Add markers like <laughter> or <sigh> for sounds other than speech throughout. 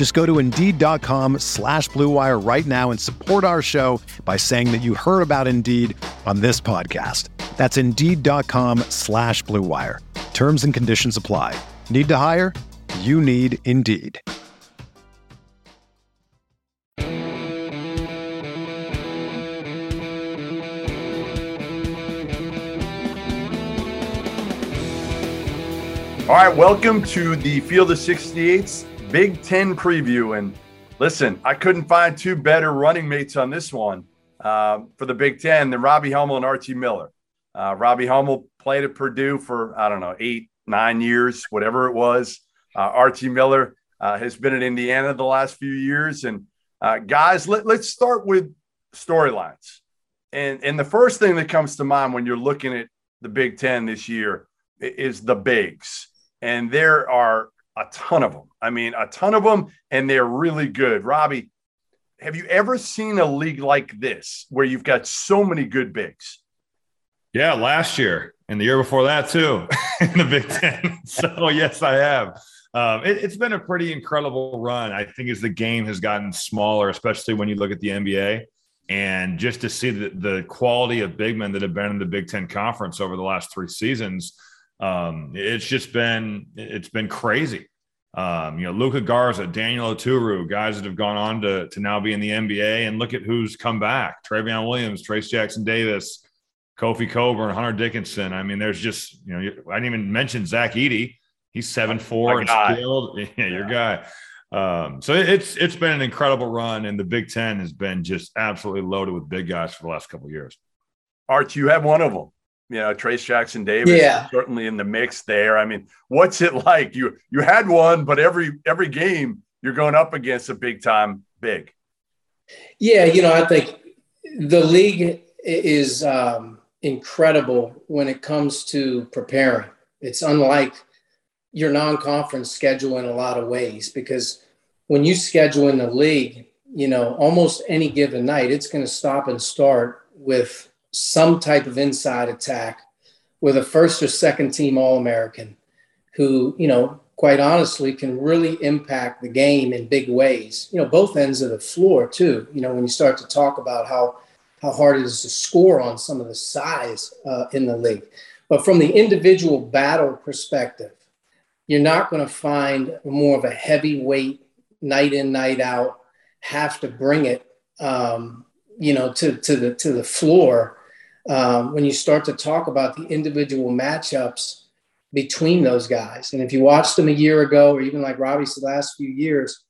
Just go to Indeed.com slash BlueWire right now and support our show by saying that you heard about Indeed on this podcast. That's Indeed.com slash BlueWire. Terms and conditions apply. Need to hire? You need Indeed. All right, welcome to the Field of 68's Big Ten preview. And listen, I couldn't find two better running mates on this one uh, for the Big Ten than Robbie Hummel and Archie Miller. Uh, Robbie Hummel played at Purdue for, I don't know, eight, nine years, whatever it was. Uh, Archie Miller uh, has been at Indiana the last few years. And uh, guys, let, let's start with storylines. And, and the first thing that comes to mind when you're looking at the Big Ten this year is the bigs and there are a ton of them. I mean, a ton of them, and they're really good. Robbie, have you ever seen a league like this where you've got so many good bigs? Yeah, last year and the year before that too <laughs> in the Big <laughs> Ten. so yes, I have. Um, it, has been a pretty incredible run. I think as the game has gotten smaller, especially when you look at the NBA, and just to see the, the quality of big men that have been in the Big Ten conference over the last three seasons um, it's just been it's been crazy. Um, you know, Luka Garza, Daniel Oturu, guys that have gone on to, to now be in the NBA, and look at who's come back: Trevion Williams, Trayce Jackson Davis, Kofi Cockburn, Hunter Dickinson. I mean, there's just you know, I didn't even mention Zach Edey. He's seven four and skilled. Yeah, <laughs> yeah, your guy. Um, so it's it's been an incredible run, and the Big Ten has been just absolutely loaded with big guys for the last couple years. Art, you have one of them you know, Trayce Jackson Davis yeah. certainly in the mix there. I mean, what's it like? You you had one, but every every game you're going up against a big time big. Yeah, you know, I think the league is um, incredible when it comes to preparing. It's unlike your non-conference schedule in a lot of ways because when you schedule in the league, you know, almost any given night, it's going to stop and start with some type of inside attack with a first or second team All American who, you know, quite honestly can really impact the game in big ways. You know, both ends of the floor, too. You know, when you start to talk about how, how hard it is to score on some of the size uh, in the league. But from the individual battle perspective, you're not going to find more of a heavyweight night in, night out, have to bring it, um, you know, to, to the to the floor um, when you start to talk about the individual matchups between those guys. And if you watched them a year ago, or even like Robbie's the last few years,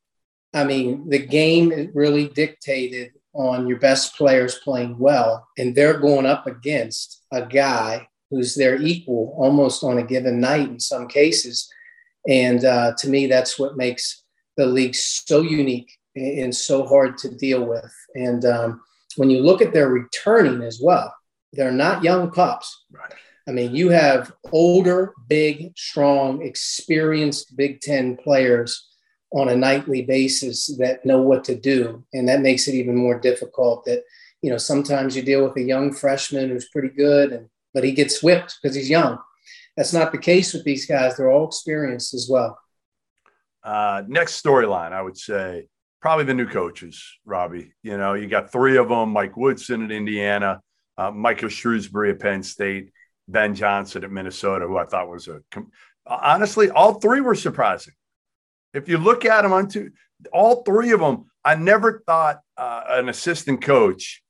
I mean, the game really dictated on your best players playing well, and they're going up against a guy who's their equal almost on a given night in some cases. And uh, to me, that's what makes the league so unique and so hard to deal with. And um, when you look at their returning as well, they're not young pups. Right. I mean, you have older, big, strong, experienced Big Ten players on a nightly basis that know what to do. And that makes it even more difficult that, you know, sometimes you deal with a young freshman who's pretty good, and but he gets whipped because he's young. That's not the case with these guys. They're all experienced as well. Uh, next storyline, I would say, probably the new coaches, Robbie. You know, you got three of them Mike Woodson at Indiana, uh, Micah Shrewsberry at Penn State, Ben Johnson at Minnesota, who I thought was a honestly, all three were surprising. If you look at them on two, all three of them, I never thought uh, an assistant coach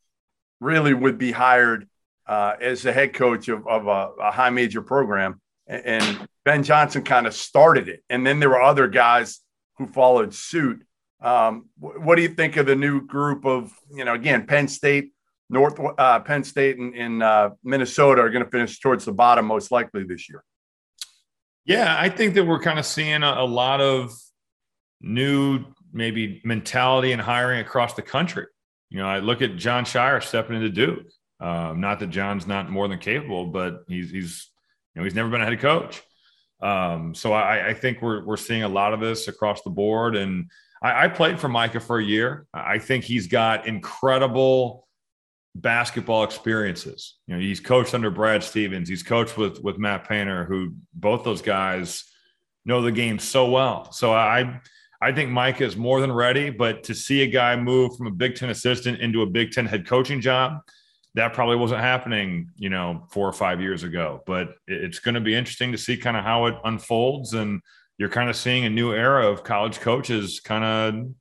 really would be hired uh, as the head coach of, of a, a, high major program. And Ben Johnson kind of started it. And then there were other guys who followed suit. Um, what do you think of the new group of, you know, again, Penn State, North uh, Penn State, and, and uh, Minnesota are going to finish towards the bottom most likely this year? Yeah, I think that we're kind of seeing a, a lot of new maybe mentality and hiring across the country. You know, I look at Jon Scheyer stepping into Duke. Um, not that Jon's not more than capable, but he's he's you know he's never been a head coach. Um, so I, I, think we're we're seeing a lot of this across the board. And I, I played for Micah for a year. I think he's got incredible basketball experiences. You know, he's coached under Brad Stevens. He's coached with with Matt Painter, who both those guys know the game so well. So I I think Mike is more than ready. But to see a guy move from a Big Ten assistant into a Big Ten head coaching job, that probably wasn't happening, you know, four or five years ago. But it's going to be interesting to see kind of how it unfolds. And you're kind of seeing a new era of college coaches kind of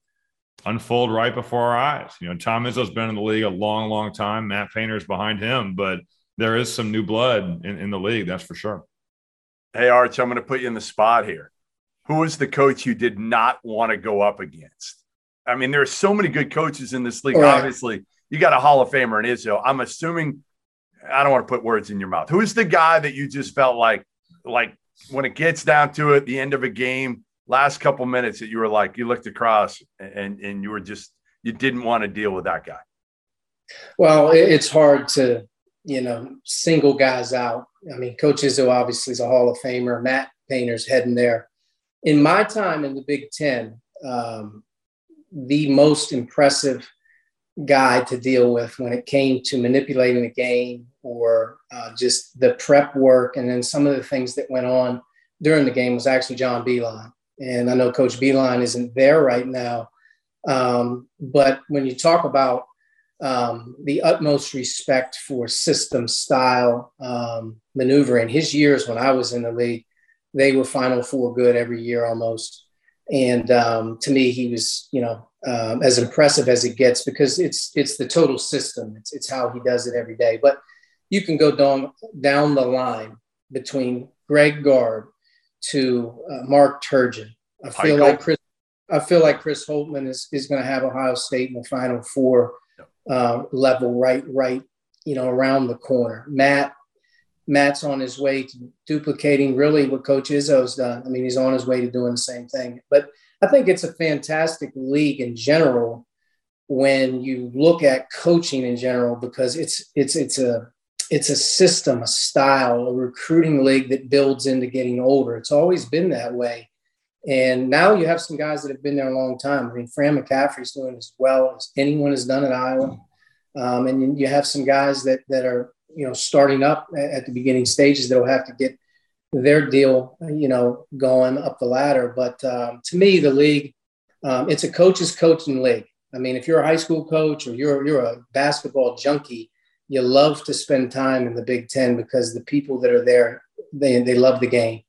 unfold right before our eyes. You know, Tom Izzo's been in the league a long, long time. Matt Painter's behind him, but there is some new blood in, in the league, that's for sure. Hey, Arch, I'm going to put you in the spot here. Who was the coach you did not want to go up against? I mean, there are so many good coaches in this league. Right. Obviously, you got a Hall of Famer in Izzo. I'm assuming I don't want to put words in your mouth. Who's the guy that you just felt like, like when it gets down to it, the end of a game, last couple minutes that you were like, you looked across and and you were just you didn't want to deal with that guy. Well, it's hard to you know single guys out. I mean, Coach Izzo obviously is a Hall of Famer. Matt Painter's heading there. In my time in the Big Ten, um, the most impressive guy to deal with when it came to manipulating the game or uh, just the prep work and then some of the things that went on during the game was actually John Beilein. And I know Coach Beilein isn't there right now. Um, but when you talk about um, the utmost respect for system style um, maneuvering, his years when I was in the league, they were Final Four good every year almost. And um, to me, he was, you know, um, as impressive as it gets because it's it's the total system. It's it's how he does it every day. But you can go down down the line between Greg Gard, to uh, Mark Turgeon. I feel like Chris. I feel like Chris Holtmann is, is going to have Ohio State in the Final Four uh, level, right, right, you know, around the corner. Matt, Matt's on his way to duplicating really what Coach Izzo's done. I mean, he's on his way to doing the same thing. But I think it's a fantastic league in general when you look at coaching in general because it's it's it's a it's a system, a style, a recruiting league that builds into getting older. It's always been that way. And now you have some guys that have been there a long time. I mean, Fran McCaffery's doing as well as anyone has done at Iowa. Um, and you have some guys that, that are, you know, starting up at the beginning stages that'll have to get their deal, you know, going up the ladder. But um, to me, the league, um, it's a coach's coaching league. I mean, if you're a high school coach or you're, you're a basketball junkie, you love to spend time in the Big Ten because the people that are there, they, they love the game.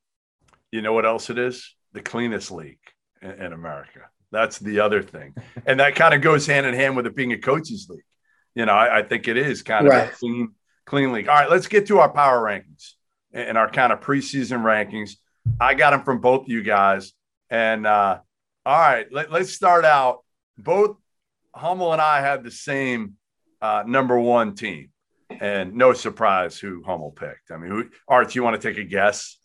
You know what else it is? The cleanest league in, in America. That's the other thing. <laughs> and that kind of goes hand in hand with it being a coaches league. You know, I, I think it is kind of right. a clean, clean league. All right, let's get to our power rankings and our kind of preseason rankings. I got them from both of you guys. And uh, all right, let, let's start out. Both Hummel and I have the same uh, number one team and no surprise who Hummel picked. I mean, who, Art, you want to take a guess?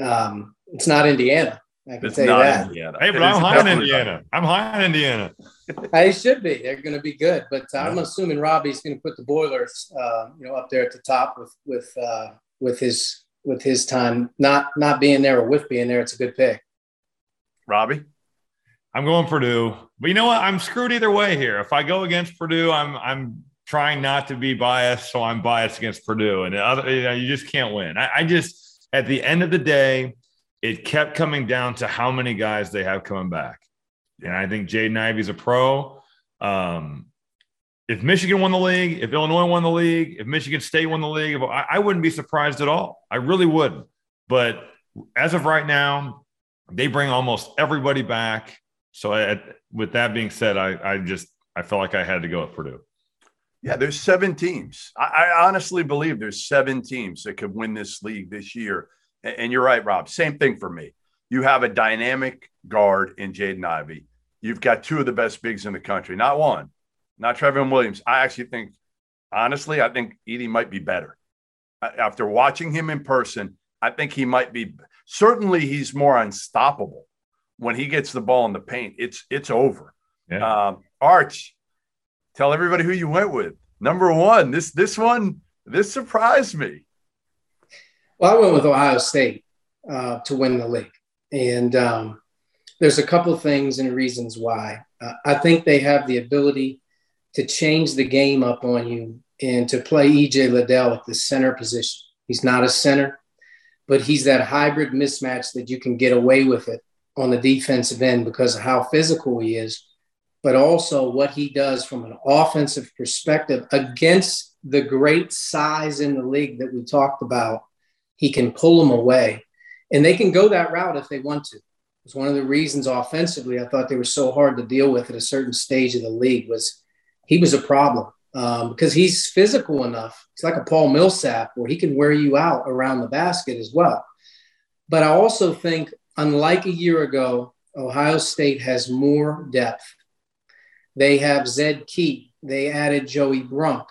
Um, it's not Indiana. I can it's tell you that. Indiana. Hey, but it I'm high in Indiana. I'm high in Indiana. <laughs> I should be. They're going to be good, but uh, I'm assuming Robbie's going to put the Boilers, uh, you know, up there at the top with with uh, with his with his time not not being there or with being there. It's a good pick. Robbie. I'm going Purdue, but you know what? I'm screwed either way here. If I go against Purdue, I'm I'm trying not to be biased, so I'm biased against Purdue, and other, you, know, you just can't win. I, I just, at the end of the day, it kept coming down to how many guys they have coming back, and I think Jaden Ivey's a pro. Um, if Michigan won the league, if Illinois won the league, if Michigan State won the league, I, I wouldn't be surprised at all. I really wouldn't. But as of right now, they bring almost everybody back. So, I, with that being said, I, I just I felt like I had to go at Purdue. Yeah, there's seven teams. I, I, honestly believe there's seven teams that could win this league this year. And, and you're right, Rob. Same thing for me. You have a dynamic guard in Jaden Ivey. You've got two of the best bigs in the country. Not one, not Trevion Williams. I actually think, honestly, I think Edey might be better. After watching him in person, I think he might be. Certainly, he's more unstoppable when he gets the ball in the paint. It's it's over. Yeah. Um, Arch, tell everybody who you went with. Number one, this this one this surprised me. Well, I went with Ohio State uh, to win the league, and um, there's a couple things and reasons why. Uh, I think they have the ability to change the game up on you and to play EJ Liddell at the center position. He's not a center, but he's that hybrid mismatch that you can get away with it on the defensive end because of how physical he is but also what he does from an offensive perspective against the great size in the league that we talked about. He can pull them away, and they can go that route if they want to. It's one of the reasons offensively I thought they were so hard to deal with at a certain stage of the league was he was a problem um, because he's physical enough. He's like a Paul Millsap where he can wear you out around the basket as well. But I also think, unlike a year ago, Ohio State has more depth they have Zed Key. They added Joey Brunk.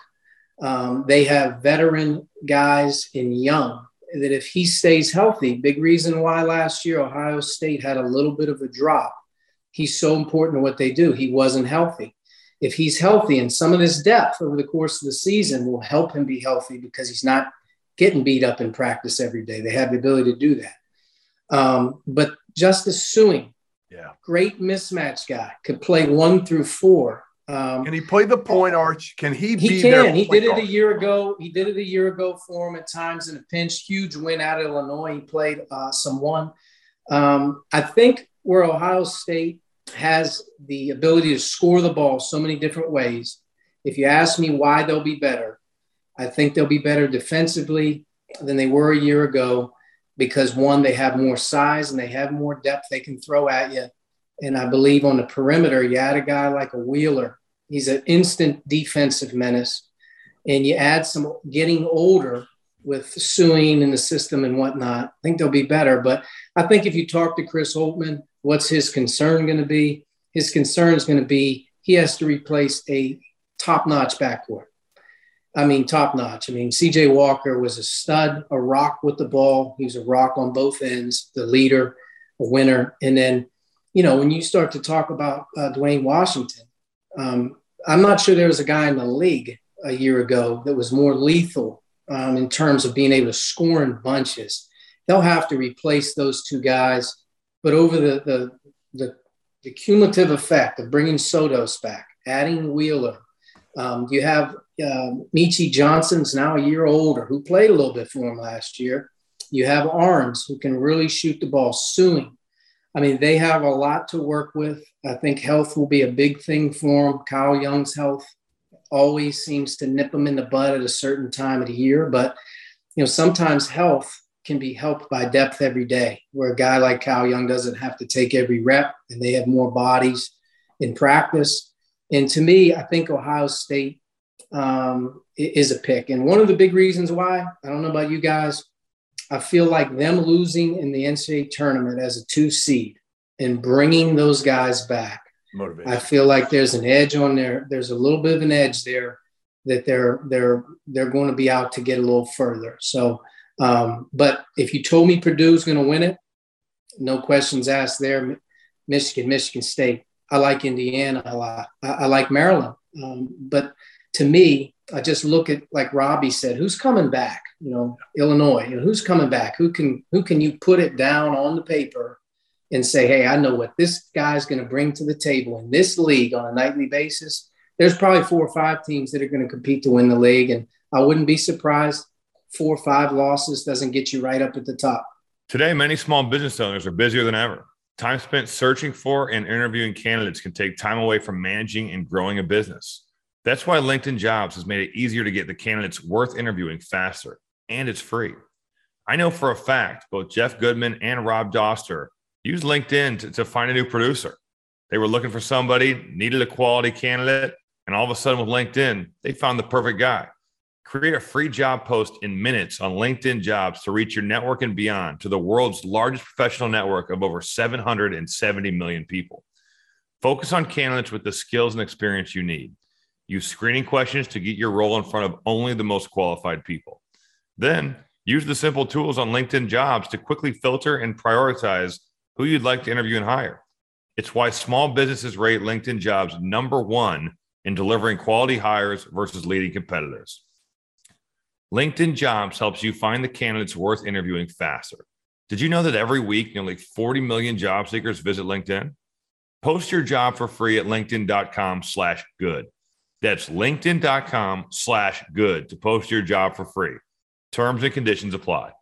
Um, they have veteran guys in young that if he stays healthy, big reason why last year Ohio State had a little bit of a drop. He's so important to what they do. He wasn't healthy. If he's healthy and some of this depth over the course of the season will help him be healthy because he's not getting beat up in practice every day. They have the ability to do that. Um, but Justice Sueing, yeah. Great mismatch guy. Could play one through four. Um, can he play the point arch? Can he? He can. He did it a year ago. He did it a year ago for him at times in a pinch. Huge win out of Illinois. He played uh, some one. Um, I think where Ohio State has the ability to score the ball so many different ways. If you ask me why they'll be better, I think they'll be better defensively than they were a year ago because one, they have more size and they have more depth they can throw at you. And I believe on the perimeter, you add a guy like a Wheeler. He's an instant defensive menace. And you add some getting older with Sueing in the system and whatnot. I think they'll be better. But I think if you talk to Chris Holtmann, what's his concern going to be? His concern is going to be he has to replace a top notch backcourt. I mean, top notch. I mean, CJ Walker was a stud, a rock with the ball. He was a rock on both ends, the leader, a winner. And then, you know, when you start to talk about uh, Duane Washington, um, I'm not sure there was a guy in the league a year ago that was more lethal um, in terms of being able to score in bunches. They'll have to replace those two guys. But over the, the, the, the cumulative effect of bringing Sotos back, adding Wheeler, um, you have uh, Meechie Johnson's now a year older, who played a little bit for him last year. You have Arms, who can really shoot the ball. Sueing. I mean, they have a lot to work with. I think health will be a big thing for them. Kyle Young's health always seems to nip them in the bud at a certain time of the year. But, you know, sometimes health can be helped by depth every day, where a guy like Kyle Young doesn't have to take every rep and they have more bodies in practice. And to me, I think Ohio State um, is a pick. And one of the big reasons why, I don't know about you guys, I feel like them losing in the NCAA tournament as a two seed and bringing those guys back. Motivation. I feel like there's an edge on there. There's a little bit of an edge there that they're they're they're going to be out to get a little further. So, um, but if you told me Purdue's going to win it, no questions asked there. Michigan, Michigan State. I like Indiana a lot. I, I like Maryland, um, but to me, I just look at like Robbie said, who's coming back? You know, Illinois, you know, who's coming back? Who can who can you put it down on the paper and say, hey, I know what this guy's going to bring to the table in this league on a nightly basis. There's probably four or five teams that are going to compete to win the league, and I wouldn't be surprised four or five losses doesn't get you right up at the top. Today, many small business owners are busier than ever. Time spent searching for and interviewing candidates can take time away from managing and growing a business. That's why LinkedIn Jobs has made it easier to get the candidates worth interviewing faster, and it's free. I know for a fact both Jeff Goodman and Rob Doster used LinkedIn to, to find a new producer. They were looking for somebody, needed a quality candidate. And all of a sudden, with LinkedIn, they found the perfect guy. Create a free job post in minutes on LinkedIn jobs to reach your network and beyond to the world's largest professional network of over 770 million people. Focus on candidates with the skills and experience you need. Use screening questions to get your role in front of only the most qualified people. Then use the simple tools on LinkedIn jobs to quickly filter and prioritize who you'd like to interview and hire. It's why small businesses rate LinkedIn jobs number one in delivering quality hires versus leading competitors. LinkedIn jobs helps you find the candidates worth interviewing faster. Did you know that every week nearly 40 million job seekers visit LinkedIn? Post your job for free at linkedin.com slash good. That's linkedin.com slash good to post your job for free. Terms and conditions apply.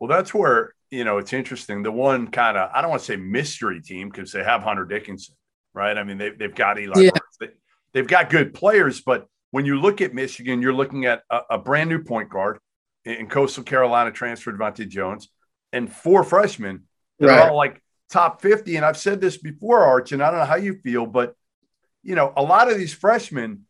Well, that's where, you know, it's interesting. The one kind of, I don't want to say mystery team because they have Hunter Dickinson, right? I mean, they, they've got Eli. Yeah. They, they've got good players, but when you look at Michigan, you're looking at a, a brand new point guard in Coastal Carolina transferred DeVante' Jones and four freshmen that right. are all like top 50. And I've said this before, Arch, and I don't know how you feel, but, you know, a lot of these freshmen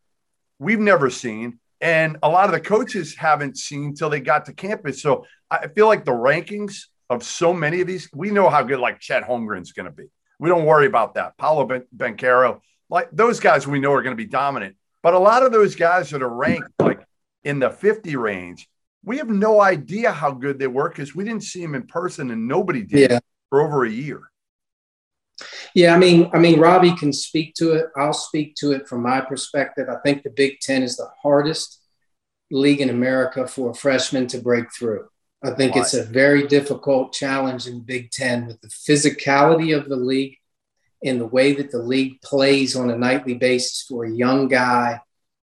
we've never seen. And a lot of the coaches haven't seen till they got to campus. So I feel like the rankings of so many of these, we know how good like Chet Holmgren's going to be. We don't worry about that. Paolo ben- Banchero, like those guys we know are going to be dominant. But a lot of those guys that are ranked like in the 50 range, we have no idea how good they were because we didn't see them in person and nobody did yeah. for over a year. Yeah, I mean, I mean, Robbie can speak to it. I'll speak to it from my perspective. I think the Big Ten is the hardest league in America for a freshman to break through. I think it's a very difficult challenge in Big Ten with the physicality of the league and the way that the league plays on a nightly basis for a young guy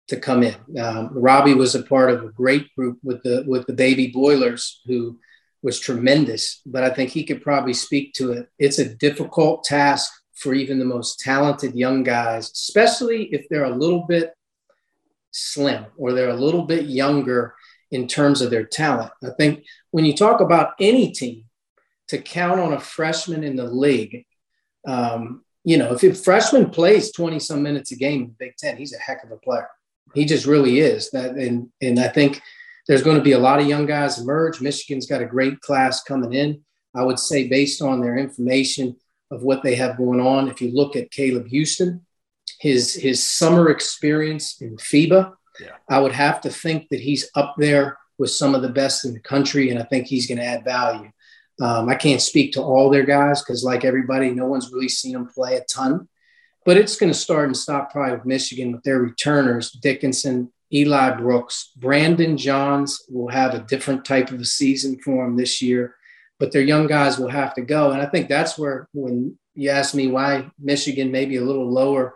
to come in. Um, Robbie was a part of a great group with the with the baby boilers who was tremendous, but I think he could probably speak to it. It's a difficult task for even the most talented young guys, especially if they're a little bit slim or they're a little bit younger in terms of their talent. I think when you talk about any team, to count on a freshman in the league, um, you know, if a freshman plays 20 some minutes a game in the Big Ten, he's a heck of a player. He just really is. That and and I think there's going to be a lot of young guys emerge. Michigan's got a great class coming in. I would say, based on their information of what they have going on, if you look at Caleb Houston, his his summer experience in FIBA, yeah. I would have to think that he's up there with some of the best in the country, and I think he's going to add value. Um, I can't speak to all their guys because, like everybody, no one's really seen them play a ton. But it's going to start and stop probably with Michigan with their returners, Dickinson, Eli Brooks. Brandon Johns will have a different type of a season for him this year, but their young guys will have to go. And I think that's where, when you ask me why Michigan may be a little lower,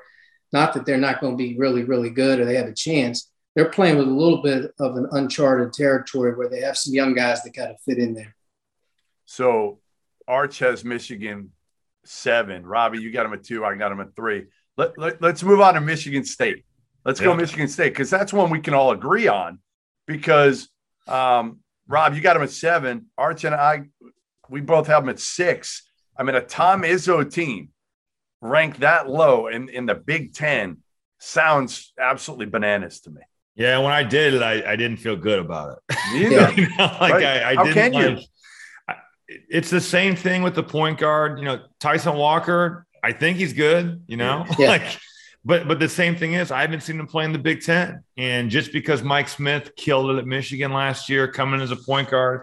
not that they're not going to be really, really good or they have a chance. They're playing with a little bit of an uncharted territory where they have some young guys that kind of fit in there. So Arch has Michigan seven. Robbie, you got him at two. I got him at three. Let, let, let's move on to Michigan State. Let's yeah. go Michigan State because that's one we can all agree on. Because um, Rob, you got him at seven. Arch and I, we both have him at six. I mean, a Tom Izzo team ranked that low in, in the Big Ten sounds absolutely bananas to me. Yeah, when I did it, I, I didn't feel good about it. Yeah. <laughs> you know, like right. I, I How didn't like, it's the same thing with the point guard. You know, Tyson Walker, I think he's good, you know, yeah. <laughs> like but but the same thing is I haven't seen him play in the Big Ten. And just because Mike Smith killed it at Michigan last year, coming as a point guard,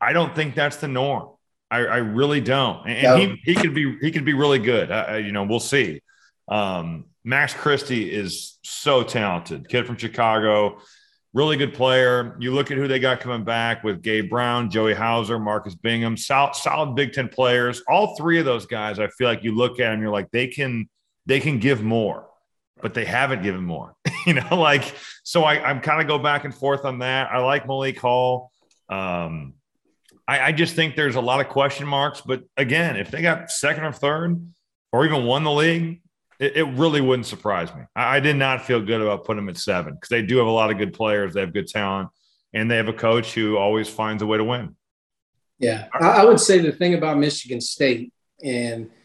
I don't think that's the norm. I, I really don't. And, no. he, he could be he could be really good. Uh, you know, we'll see. Um, Max Christie is so talented, kid from Chicago, really good player. You look at who they got coming back with Gabe Brown, Joey Hauser, Marcus Bingham, solid, solid Big Ten players. All three of those guys, I feel like you look at them, you're like, they can they can give more but they haven't given more. <laughs> you know, like so I, I'm kind of go back and forth on that. I like Malik Hall. Um, I, I just think there's a lot of question marks. But again, if they got second or third or even won the league, it, it really wouldn't surprise me. I, I, did not feel good about putting them at seven because they do have a lot of good players. They have good talent, and they have a coach who always finds a way to win. Yeah, I, I would say the thing about Michigan State and –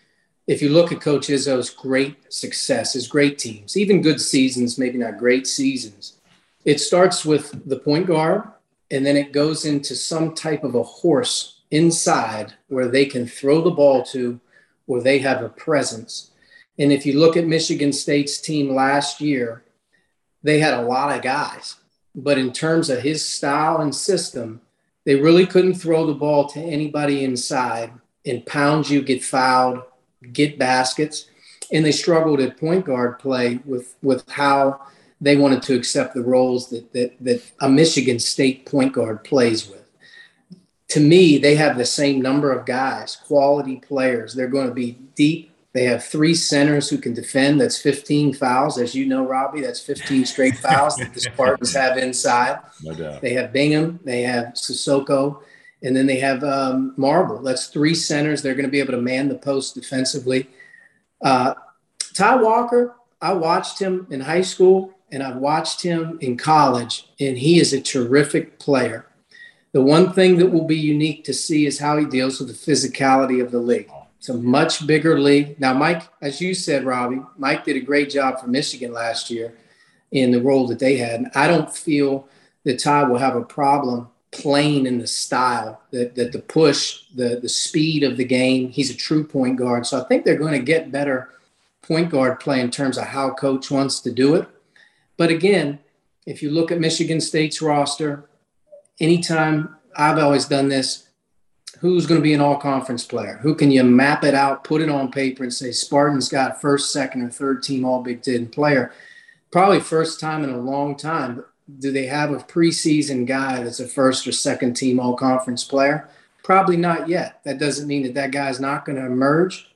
if you look at Coach Izzo's great success, his great teams, even good seasons, maybe not great seasons, it starts with the point guard and then it goes into some type of a horse inside where they can throw the ball to where they have a presence. And if you look at Michigan State's team last year, they had a lot of guys. But in terms of his style and system, they really couldn't throw the ball to anybody inside and pound you, get fouled, get baskets. And they struggled at point guard play with, with how they wanted to accept the roles that, that, that a Michigan State point guard plays with. To me, they have the same number of guys, quality players. They're going to be deep. They have three centers who can defend. That's 15 fouls. As you know, Robbie, that's 15 straight fouls that the Spartans have inside. <laughs> No doubt. They have Bingham, they have Sissoko, and then they have um, Marble. That's three centers. They're going to be able to man the post defensively. Uh, Ty Walker, I watched him in high school and I've watched him in college, and he is a terrific player. The one thing that will be unique to see is how he deals with the physicality of the league. It's a much bigger league. Now, Mike, as you said, Robbie, Mike did a great job for Michigan last year in the role that they had. And I don't feel that Ty will have a problem playing in the style that, that the push, the, the speed of the game. He's a true point guard. So I think they're going to get better point guard play in terms of how coach wants to do it. But again, if you look at Michigan State's roster, anytime I've always done this, who's going to be an all conference player? Who can you map it out, put it on paper, and say Spartans got first, second, or third team all Big Ten player? Probably first time in a long time. Do they have a preseason guy that's a first or second team all conference player? Probably not yet. That doesn't mean that that guy's not going to emerge.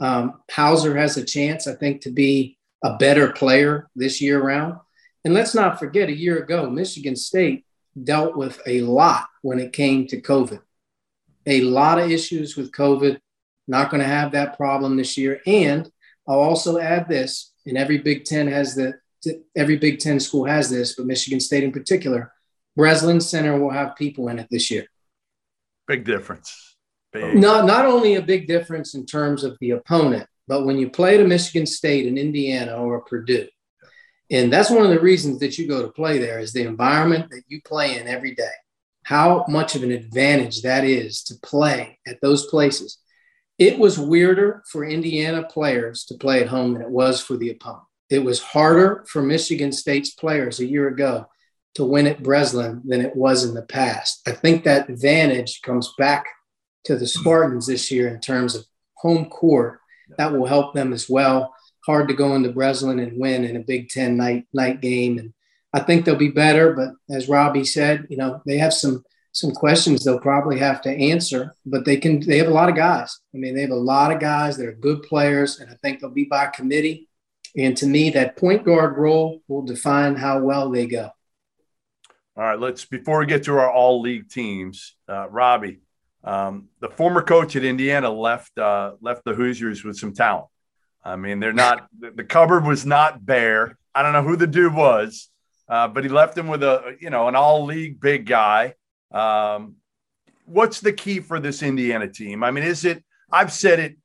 Um, Hauser has a chance, I think, to be a better player this year round. And let's not forget, a year ago, Michigan State dealt with a lot when it came to COVID. A lot of issues with COVID. Not going to have that problem this year. And I'll also add this, and every Big Ten has the every Big Ten school has this, but Michigan State in particular, Breslin Center will have people in it this year. Big difference. Big. Not not only a big difference in terms of the opponent, but when you play to Michigan State and Indiana or Purdue, and that's one of the reasons that you go to play there is the environment that you play in every day. How much of an advantage that is to play at those places. It was weirder for Indiana players to play at home than it was for the opponent. It was harder for Michigan State's players a year ago to win at Breslin than it was in the past. I think that advantage comes back to the Spartans this year in terms of home court. That will help them as well hard to go into Breslin and win in a Big Ten night night game. And I think they'll be better. But as Robbie said, you know, they have some some questions they'll probably have to answer. But they can they have a lot of guys. I mean, they have a lot of guys that are good players, and I think they'll be by committee. And to me, that point guard role will define how well they go. All right, let's before we get to our all league teams, uh, Robbie, um, the former coach at Indiana left uh, left the Hoosiers with some talent. I mean, they're not, <laughs> the cupboard was not bare. I don't know who the dude was, uh, but he left him with a, you know, an all league big guy. Um, what's the key for this Indiana team? I mean, is it, I've said it,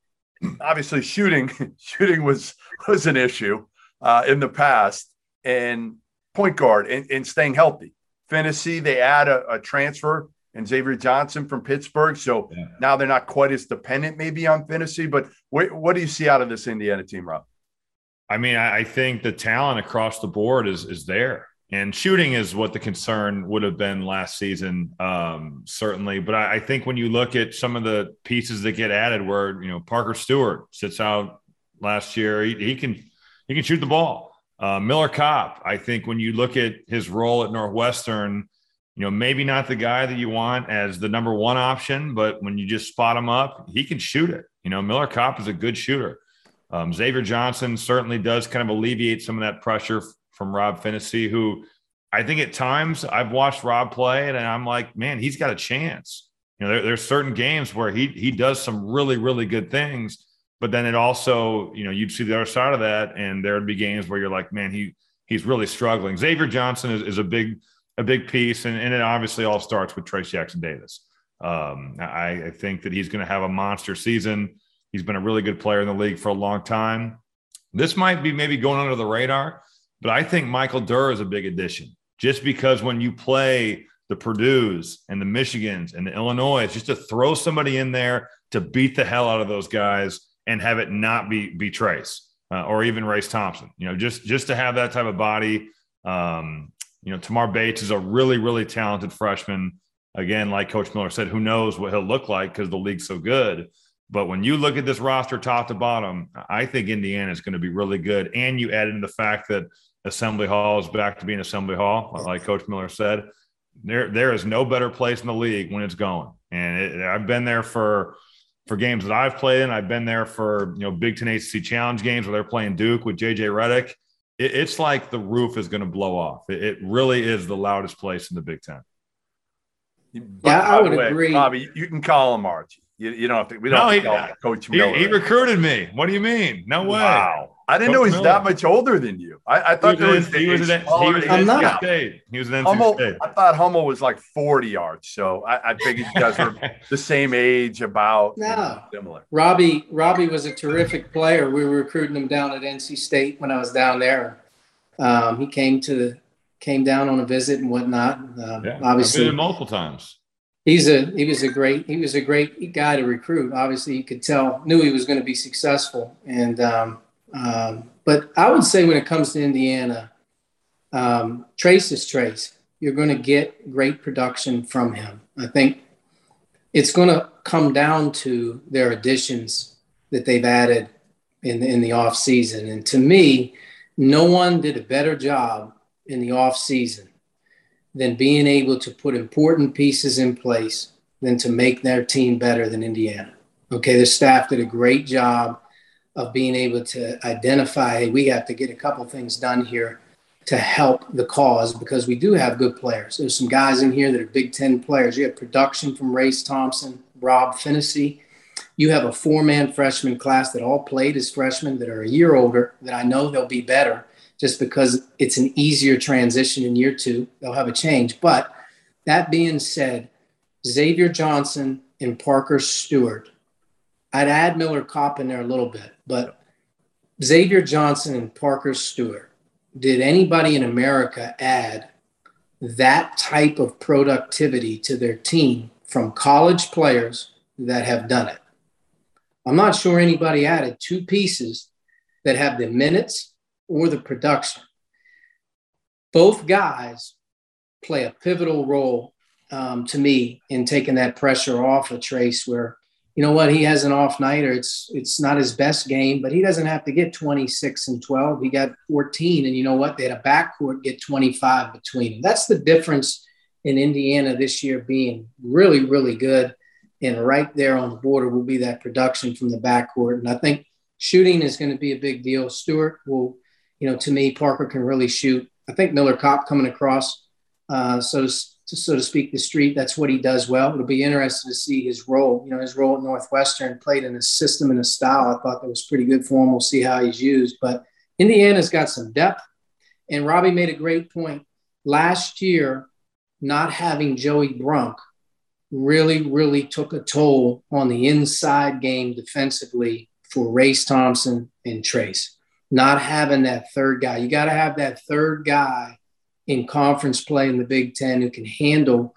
obviously shooting, <laughs> shooting was, was an issue uh, in the past and point guard and, and staying healthy. Phinisee, they add a, a transfer and Xavier Johnson from Pittsburgh. So yeah. now they're not quite as dependent maybe on Phinisee. But wh- what do you see out of this Indiana team, Rob? I mean, I think the talent across the board is is there. And shooting is what the concern would have been last season, um, certainly. But I, I, think when you look at some of the pieces that get added, where you know Parker Stewart sits out last year, he, he can he can shoot the ball. Uh, Miller Kopp, I think when you look at his role at Northwestern, you know, maybe not the guy that you want as the number one option, but when you just spot him up, he can shoot it. You know, Miller Kopp is a good shooter. Um, Xavier Johnson certainly does kind of alleviate some of that pressure from Rob Phinisee, who I think at times I've watched Rob play and I'm like, man, he's got a chance. You know, there, there's certain games where he he does some really really good things, but then it also, you know, you'd see the other side of that, and there would be games where you're like, man, he he's really struggling. Xavier Johnson is, is a big a big piece, and, and it obviously all starts with Trayce Jackson Davis. Um, I, I, think that he's going to have a monster season. He's been a really good player in the league for a long time. This might be maybe going under the radar, but I think Michael Durr is a big addition just because when you play the Purdue's and the Michigans and the Illinois, just to throw somebody in there to beat the hell out of those guys and have it not be be Trayce uh, or even Race Thompson. You know, just just to have that type of body. Um, you know, Tamar Bates is a really really talented freshman. Again, like Coach Miller said, who knows what he'll look like because the league's so good. But when you look at this roster top to bottom, I think Indiana is going to be really good. And you add in the fact that Assembly Hall is back to being Assembly Hall, like Coach Miller said. There, there is no better place in the league when it's going. And it, I've been there for for games that I've played in. I've been there for you know Big Ten ACC Challenge games where they're playing Duke with JJ Redick. It, it's like the roof is going to blow off. It, it, really is the loudest place in the Big Ten. Yeah, I would way, agree. Bobby, you can call him Archie. You, you don't have to. We don't. No, he, Coach Miller. He, he, recruited me. What do you mean? No way. Wow. I didn't Coach know he's Miller. that much older than you. I, I thought he was, he was, an, he was an NC State. He was an NC Hummel, State. I thought Hummel was like 40 yards. So I, I figured you guys were <laughs> the same age, about no. You know, similar. Robbie Robbie was a terrific player. We were recruiting him down at NC State when I was down there. Um, he came to came down on a visit and whatnot. Um, yeah, obviously, multiple times he's a he was a great he was a great guy to recruit. Obviously, you could tell knew he was going to be successful. And um, um, but I would say when it comes to Indiana, um, Trayce is Trayce. You're going to get great production from him. I think it's going to come down to their additions that they've added in the, in the off season. And to me, no one did a better job in the off season than being able to put important pieces in place than to make their team better than Indiana. Okay, the staff did a great job of being able to identify, hey, we have to get a couple things done here to help the cause because we do have good players. There's some guys in here that are Big Ten players. You have production from Race Thompson, Rob Phinisee. You have a four-man freshman class that all played as freshmen that are a year older that I know they'll be better just because it's an easier transition in year two. They'll have a change. But that being said, Xavier Johnson and Parker Stewart, I'd add Miller Kopp in there a little bit, but Xavier Johnson and Parker Stewart, did anybody in America add that type of productivity to their team from college players that have done it? I'm not sure anybody added two pieces that have the minutes or the production. Both guys play a pivotal role um, to me in taking that pressure off of Trayce, where you know what he has an off night or it's it's not his best game, but he doesn't have to get 26 and 12. He got 14, and you know what? They had a backcourt get 25 between them. That's the difference in Indiana this year being really, really good. And right there on the border will be that production from the backcourt. And I think shooting is going to be a big deal. Stewart will you know, to me, Parker can really shoot. I think Miller Kopp coming across, uh, so to, so to speak, the street. That's what he does well. It'll be interesting to see his role. You know, his role at Northwestern played in a system and a style. I thought that was pretty good for him. We'll see how he's used. But Indiana's got some depth, and Robbie made a great point last year. Not having Joey Brunk really, really took a toll on the inside game defensively for Race Thompson and Trayce. not having that third guy. You got to have that third guy in conference play in the Big Ten who can handle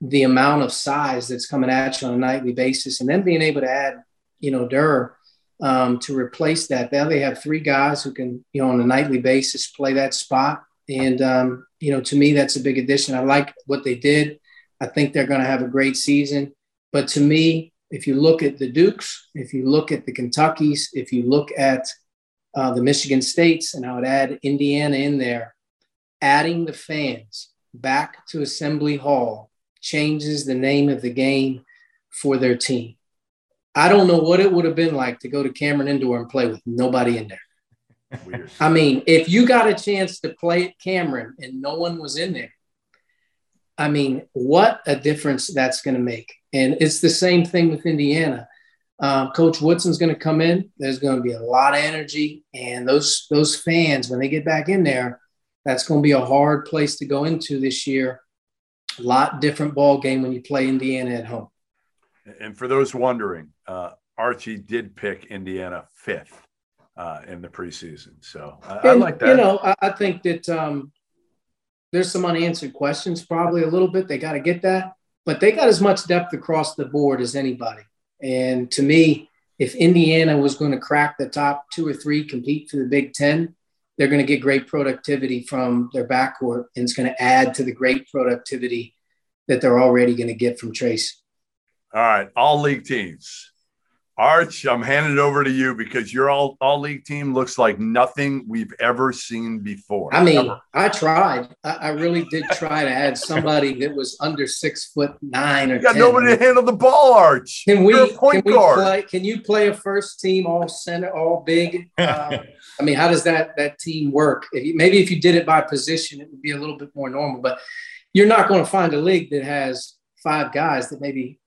the amount of size that's coming at you on a nightly basis, and then being able to add, you know, Durr um, to replace that. Now they have three guys who can, you know, on a nightly basis play that spot, and um, you know, to me, that's a big addition. I like what they did. I think they're going to have a great season. But to me, if you look at the Dukes, if you look at the Kentuckies, if you look at uh, the Michigan States, and I would add Indiana in there. Adding the fans back to Assembly Hall changes the name of the game for their team. I don't know what it would have been like to go to Cameron Indoor and play with nobody in there. Weird. I mean, if you got a chance to play at Cameron and no one was in there, I mean, what a difference that's going to make. And it's the same thing with Indiana. Um, Coach Woodson's going to come in. There's going to be a lot of energy, and those those fans when they get back in there, that's going to be a hard place to go into this year. A lot different ball game when you play Indiana at home. And for those wondering, uh, Archie did pick Indiana fifth uh, in the preseason. So I, and, I like that. You know, I, I think that um, there's some unanswered questions, probably a little bit. They got to get that, but they got as much depth across the board as anybody. And to me, if Indiana was going to crack the top two or three, compete for the Big Ten, they're going to get great productivity from their backcourt, and it's going to add to the great productivity that they're already going to get from Trayce. All right, all league teams. Arch, I'm handing it over to you because your all all league team looks like nothing we've ever seen before. I mean, ever. I tried. I, I, really did try to add somebody that was under six foot nine or. You got 10. nobody to handle the ball, Arch. Can we? point can guard. we play? Can you play a first team all center, all big? Um, <laughs> I mean, how does that that team work? If you, maybe if you did it by position, it would be a little bit more normal. But you're not going to find a league that has five guys that maybe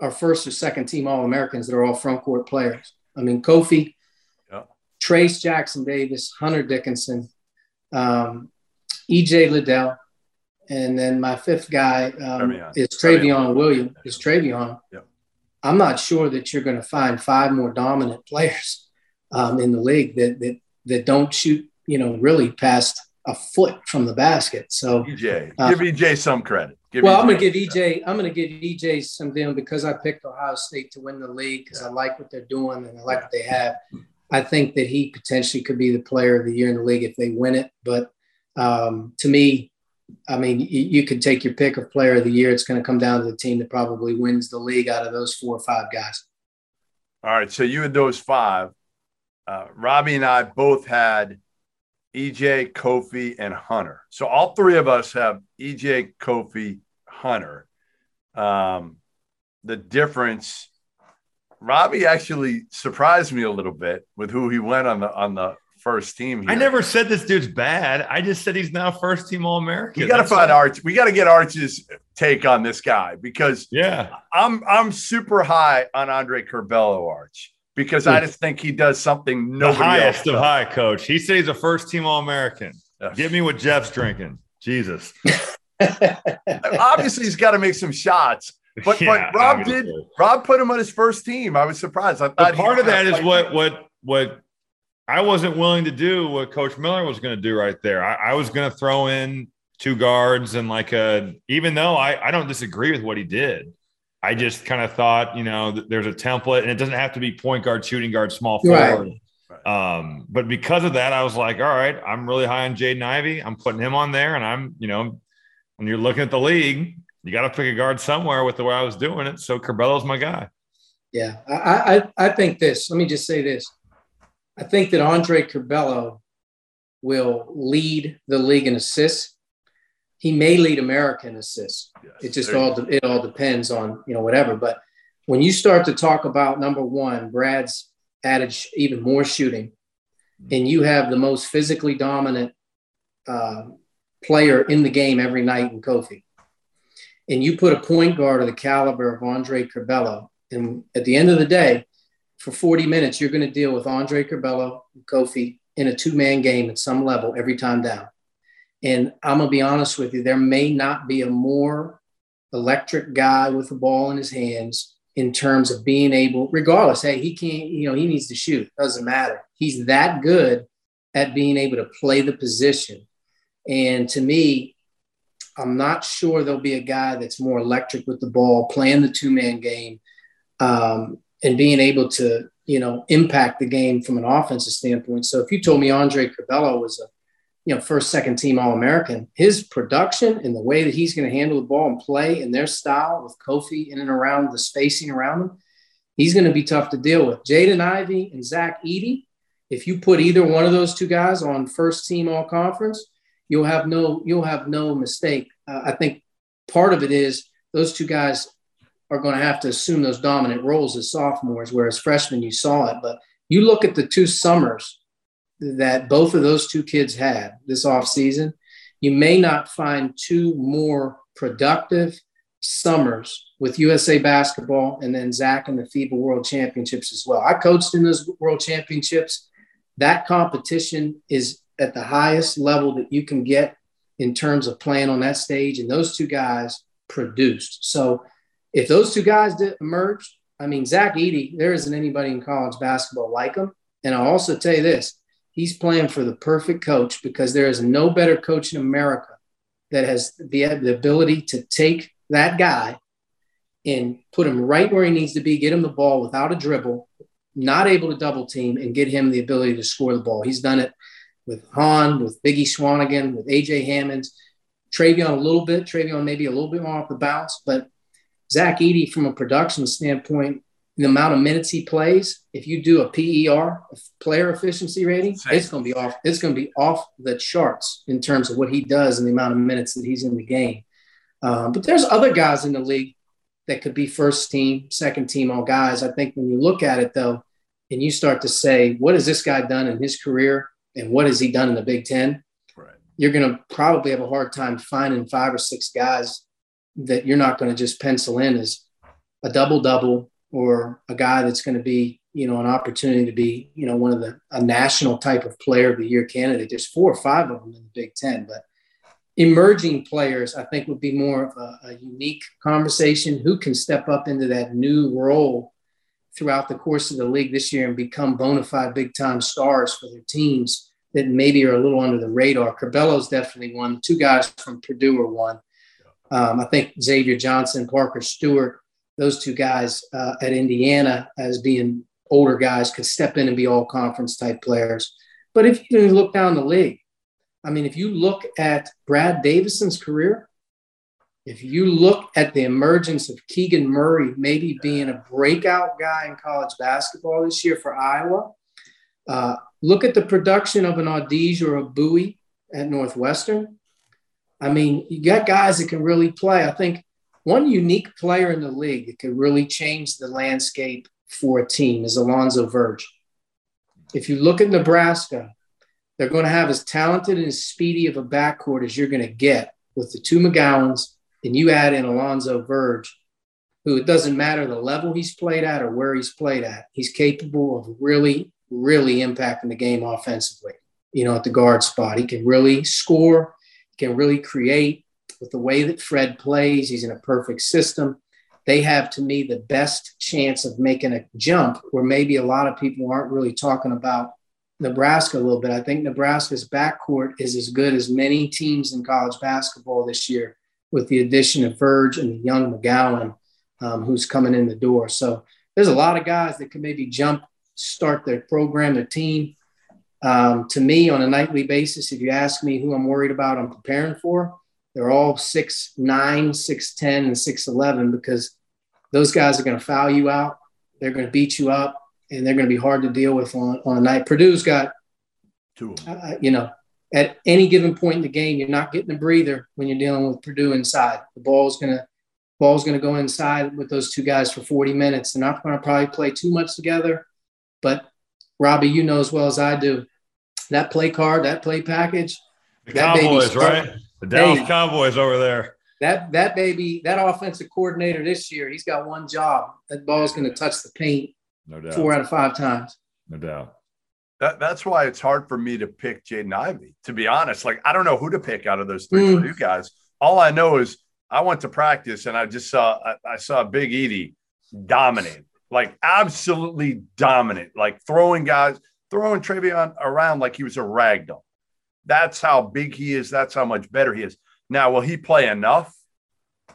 are first or second team All Americans that are all front court players. I mean, Kofi, yeah. Trayce Jackson Davis, Hunter Dickinson, um, EJ Liddell, and then my fifth guy um, is Trevion Williams. Is Trevion? Yep. I'm not sure that you're going to find five more dominant players um, in the league that that that don't shoot, you know, really past a foot from the basket. So EJ, uh, give EJ some credit. Give well, EJ I'm going to give EJ. I'm going to give EJ some deal because I picked Ohio State to win the league because I like what they're doing and I like what they have. I think that he potentially could be the player of the year in the league if they win it. But um, to me, I mean, you, you could take your pick of player of the year. It's going to come down to the team that probably wins the league out of those four or five guys. All right. So you and those five, uh, Robbie and I both had EJ, Kofi, and Hunter. So all three of us have EJ, Kofi, Hunter. Um, the difference, Robbie actually surprised me a little bit with who he went on the on the first team. Here. I never said this dude's bad. I just said he's now first team All American. We got to find Arch. We got to get Arch's take on this guy because yeah, I'm I'm super high on Andre Curbelo Arch because I just think he does something nobody the highest else of high, coach. He says he's a first team All American. Yes. Give me what Jeff's drinking. Jesus. <laughs> Obviously, he's got to make some shots. But, <laughs> yeah, but Rob did. Rob put him on his first team. I was surprised. I thought part of that is what what what I wasn't willing to do. What Coach Miller was going to do right there. I, I was going to throw in two guards and like a. Even though I I don't disagree with what he did, I just kind of thought you know there's a template and it doesn't have to be point guard, shooting guard, small forward. Right. Um, but because of that, I was like, all right, I'm really high on Jaden Ivey. I'm putting him on there, and I'm, you know, when you're looking at the league, you got to pick a guard somewhere with the way I was doing it. So Curbelo's my guy. Yeah, I, I I think this. Let me just say this. I think that Andre Curbelo will lead the league in assists. He may lead America in assists. Yes, it just all de- it all depends on you know whatever. But when you start to talk about number one, Brad's added sh- even more shooting, and you have the most physically dominant uh, player in the game every night in Kofi, and you put a point guard of the caliber of Andre Curbelo, and at the end of the day, for 40 minutes, you're going to deal with Andre Curbelo and Kofi in a two man game at some level every time down. And I'm going to be honest with you, there may not be a more electric guy with the ball in his hands in terms of being able, regardless, hey, he can't, you know, he needs to shoot. Doesn't matter. He's that good at being able to play the position. And to me, I'm not sure there'll be a guy that's more electric with the ball, playing the two man game, um, and being able to, you know, impact the game from an offensive standpoint. So if you told me Andre Curbelo was a, you know, first, second team All American, his production and the way that he's going to handle the ball and play in their style with Kofi in and around the spacing around him, he's going to be tough to deal with. Jaden Ivey and Zach Edey, if you put either one of those two guys on first team All Conference, you'll have no you'll have no mistake. Uh, I think part of it is those two guys are going to have to assume those dominant roles as sophomores, whereas freshmen you saw it. But you look at the two summers that both of those two kids had this offseason, you may not find two more productive summers with USA basketball and then Zach and the FIBA World Championships as well. I coached in those World Championships. That competition is at the highest level that you can get in terms of playing on that stage, and those two guys produced. So if those two guys did emerge, I mean, Zach Edey, there isn't anybody in college basketball like him. And I'll also tell you this he's playing for the perfect coach because there is no better coach in America that has the, the ability to take that guy and put him right where he needs to be, get him the ball without a dribble, not able to double team, and get him the ability to score the ball. He's done it with Hahn, with Biggie Swanigan, with AJ Hammons, Trevion a little bit, Trevion maybe a little bit more off the bounce, but Zach Edey, from a production standpoint, the amount of minutes he plays, if you do a PER, a player efficiency rating, Same. it's going to be off. It's going to be off the charts in terms of what he does and the amount of minutes that he's in the game. Um, but there's other guys in the league that could be first team, second team, all guys. I think when you look at it though, and you start to say, what has this guy done in his career, and what has he done in the Big Ten? Right. You're going to probably have a hard time finding five or six guys that you're not going to just pencil in as a double double or a guy that's going to be, you know, an opportunity to be, you know, one of the a national type of player of the year candidate. There's four or five of them in the Big Ten, but emerging players, I think, would be more of a, a unique conversation. Who can step up into that new role throughout the course of the league this year and become bona fide big time stars for their teams that maybe are a little under the radar? Curbelo's definitely one. Two guys from Purdue are one. Um, I think Xavier Johnson, Parker Stewart, those two guys uh, at Indiana as being older guys could step in and be all conference type players. But if you look down the league, I mean, if you look at Brad Davison's career, if you look at the emergence of Keegan Murray maybe being a breakout guy in college basketball this year for Iowa, uh, look at the production of an Audige or a Buie at Northwestern. I mean, you got guys that can really play. I think one unique player in the league that could really change the landscape for a team is Alonzo Verge. If you look at Nebraska, they're going to have as talented and as speedy of a backcourt as you're going to get with the two McGowens, and you add in Alonzo Verge, who it doesn't matter the level he's played at or where he's played at, he's capable of really, really impacting the game offensively. You know, at the guard spot, he can really score can really create with the way that Fred plays. He's in a perfect system. They have, to me, the best chance of making a jump where maybe a lot of people aren't really talking about Nebraska a little bit. I think Nebraska's backcourt is as good as many teams in college basketball this year, with the addition of Verge and the young McGowan, um, who's coming in the door. So there's a lot of guys that can maybe jump, start their program, their team, um, to me, on a nightly basis, if you ask me who I'm worried about, I'm preparing for. They're all six nine, six ten, and six eleven because those guys are going to foul you out. They're going to beat you up, and they're going to be hard to deal with on, on a night. Purdue's got two. Uh, you know, at any given point in the game, you're not getting a breather when you're dealing with Purdue inside. The ball's going to ball's going to go inside with those two guys for 40 minutes. They're not going to probably play too much together, but Robbie, you know as well as I do, that play card, that play package. The Cowboys, right? The Dallas hey, Cowboys over there. That that baby, that offensive coordinator this year, he's got one job. That ball's going to touch the paint. No doubt. Four out of five times. No doubt. That, that's why it's hard for me to pick Jaden Ivey. To be honest, like I don't know who to pick out of those three mm. you guys. All I know is I went to practice and I just saw I, I saw Big Edey dominate like absolutely dominant, like throwing guys, throwing Trevion around like he was a ragdoll. That's how big he is. That's how much better he is. Now, will he play enough?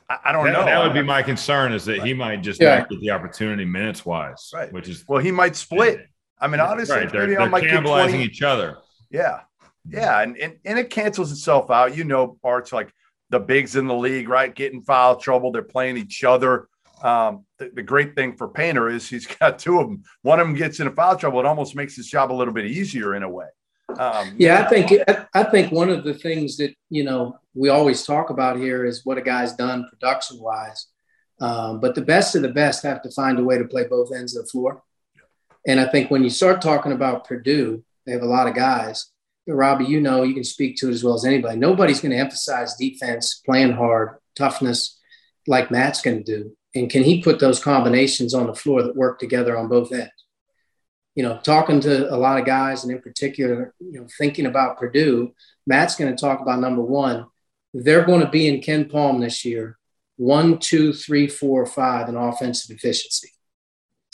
I, I don't that, know. That would be my concern is that right. he might just yeah. not get the opportunity minutes wise, right? Which is well, he might split. I mean, honestly, right. they're, they're cannibalizing each other. Yeah, yeah, and, and and it cancels itself out. You know, parts like the bigs in the league, right? Getting foul trouble. They're playing each other. Um, the, the, great thing for Painter is he's <laughs> got two of them. One of them gets into foul trouble. It almost makes his job a little bit easier in a way. Um, yeah, I think I think one of the things that you know we always talk about here is what a guy's done production wise. Um, but the best of the best have to find a way to play both ends of the floor. And I think when you start talking about Purdue, they have a lot of guys. Robbie, you know, you can speak to it as well as anybody. Nobody's going to emphasize defense, playing hard, toughness, like Matt's going to do and can he put those combinations on the floor that work together on both ends? You know, talking to a lot of guys, and in particular, you know, thinking about Purdue, Matt's going to talk about number one. They're going to be in KenPom this year, one, two, three, four, five in offensive efficiency.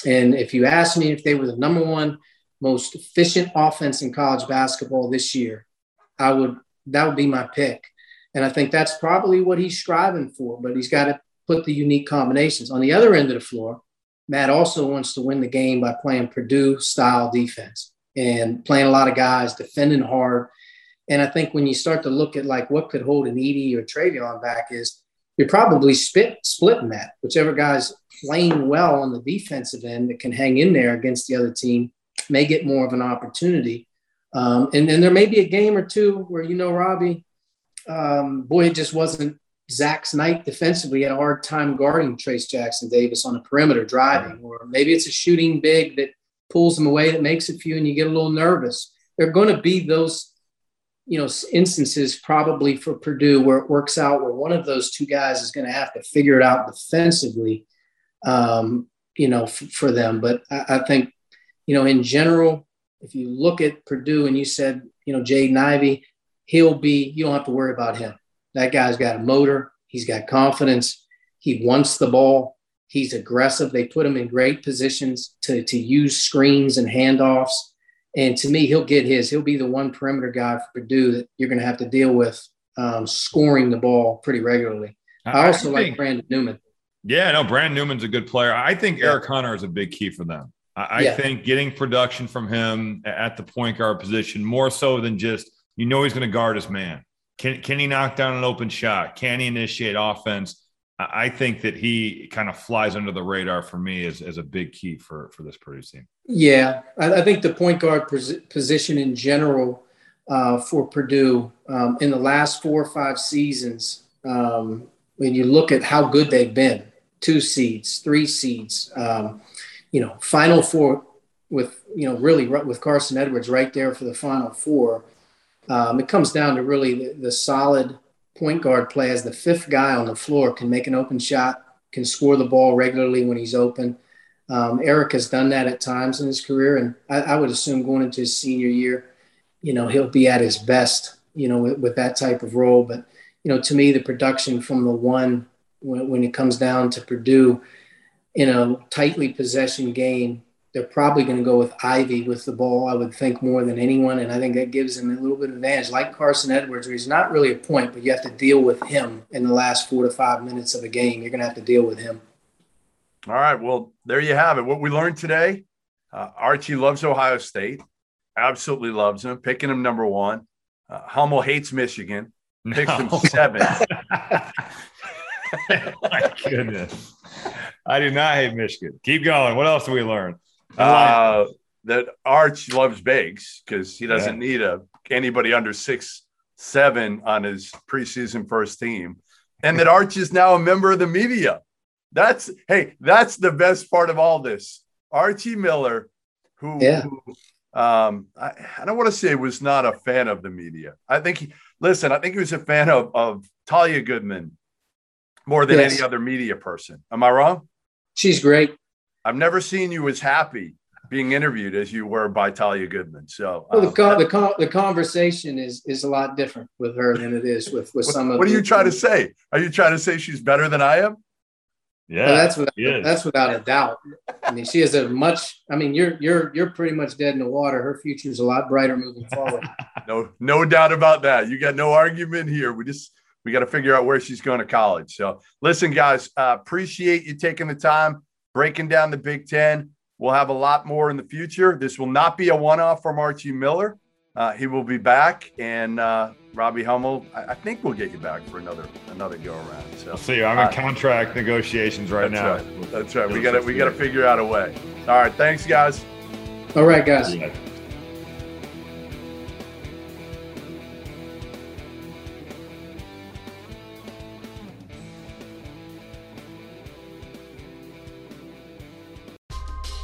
And if you ask me if they were the number one most efficient offense in college basketball this year, I would that would be my pick. And I think that's probably what he's striving for, but he's got to put the unique combinations. On the other end of the floor, Matt also wants to win the game by playing Purdue style defense and playing a lot of guys, defending hard. And I think when you start to look at like what could hold an Edey or Trevion back is you're probably split, splitting that. Whichever guy's playing well on the defensive end that can hang in there against the other team may get more of an opportunity. Um, and then there may be a game or two where, you know, Robbie, um, boy, it just wasn't Zach's night defensively. Had a hard time guarding Trayce Jackson Davis on a perimeter driving, or maybe it's a shooting big that pulls him away that makes a few and you get a little nervous. There are going to be those, you know, instances probably for Purdue where it works out where one of those two guys is going to have to figure it out defensively, um, you know, f- for them. But I, I think, you know, in general, if you look at Purdue and you said, you know, Jaden Ivey, he'll be, you don't have to worry about him. That guy's got a motor, he's got confidence, he wants the ball, he's aggressive. They put him in great positions to, to use screens and handoffs. And to me, he'll get his. He'll be the one perimeter guy for Purdue that you're going to have to deal with um, scoring the ball pretty regularly. I also I think, like Brandon Newman. Yeah, no, Brandon Newman's a good player. I think yeah. Eric Hunter is a big key for them. I, yeah. think getting production from him at the point guard position more so than just you know he's going to guard his man. Can can he knock down an open shot? Can he initiate offense? I think that he kind of flies under the radar for me as, as a big key for for this Purdue team. Yeah, I, I think the point guard position in general uh, for Purdue um, in the last four or five seasons, um, when you look at how good they've been, two seeds, three seeds. Um, you know, Final Four with you know really with Carson Edwards right there for the Final Four. Um, it comes down to really the, the, solid point guard play as the fifth guy on the floor can make an open shot, can score the ball regularly when he's open. Um, Eric has done that at times in his career, and I, I, would assume going into his senior year, you know, he'll be at his best, you know, with, with that type of role. But you know, to me, the production from the one when, when it comes down to Purdue in a tightly possession game, they're probably going to go with Ivey with the ball, I would think, more than anyone. And I think that gives him a little bit of advantage, like Carson Edwards, where he's not really a point, but you have to deal with him in the last four to five minutes of a game. You're going to have to deal with him. All right. Well, there you have it. What we learned today uh, Archie loves Ohio State, absolutely loves him, picking him number one. Uh, Hummel hates Michigan, picks no. him <laughs> seven. My goodness. I do not hate Michigan. Keep going. What else do we learn? Uh, that Arch loves Bakes because he doesn't yeah. need a anybody under six seven on his preseason first team, and that Arch is now a member of the media. That's hey, that's the best part of all this. Archie Miller, who, yeah. who um, I, I, don't want to say was not a fan of the media. I think he listen. I think he was a fan of of Talia Goodman more than yes. any other media person. Am I wrong? She's great. I've never seen you as happy being interviewed as you were by Talia Goodman. So well, the, um, con- the, con- the conversation is is a lot different with her than it is with with what, some of. What are you trying to say? Are you trying to say she's better than I am? Yeah, well, that's without, that's without a doubt. I mean, she is a much. I mean, you're you're you're pretty much dead in the water. Her future is a lot brighter moving forward. <laughs> no, no doubt about that. You got no argument here. We just we got to figure out where she's going to college. So, listen, guys, uh, appreciate you taking the time breaking down the Big Ten. We'll have a lot more in the future. This will not be a one off from Archie Miller. Uh, he will be back, and uh, Robbie Hummel, I, I, think we'll get you back for another another go around. So we'll see. You. I'm in uh, contract negotiations right that's now. Right. That's right. We got to we got to figure out a way. All right. Thanks, guys. All right, guys.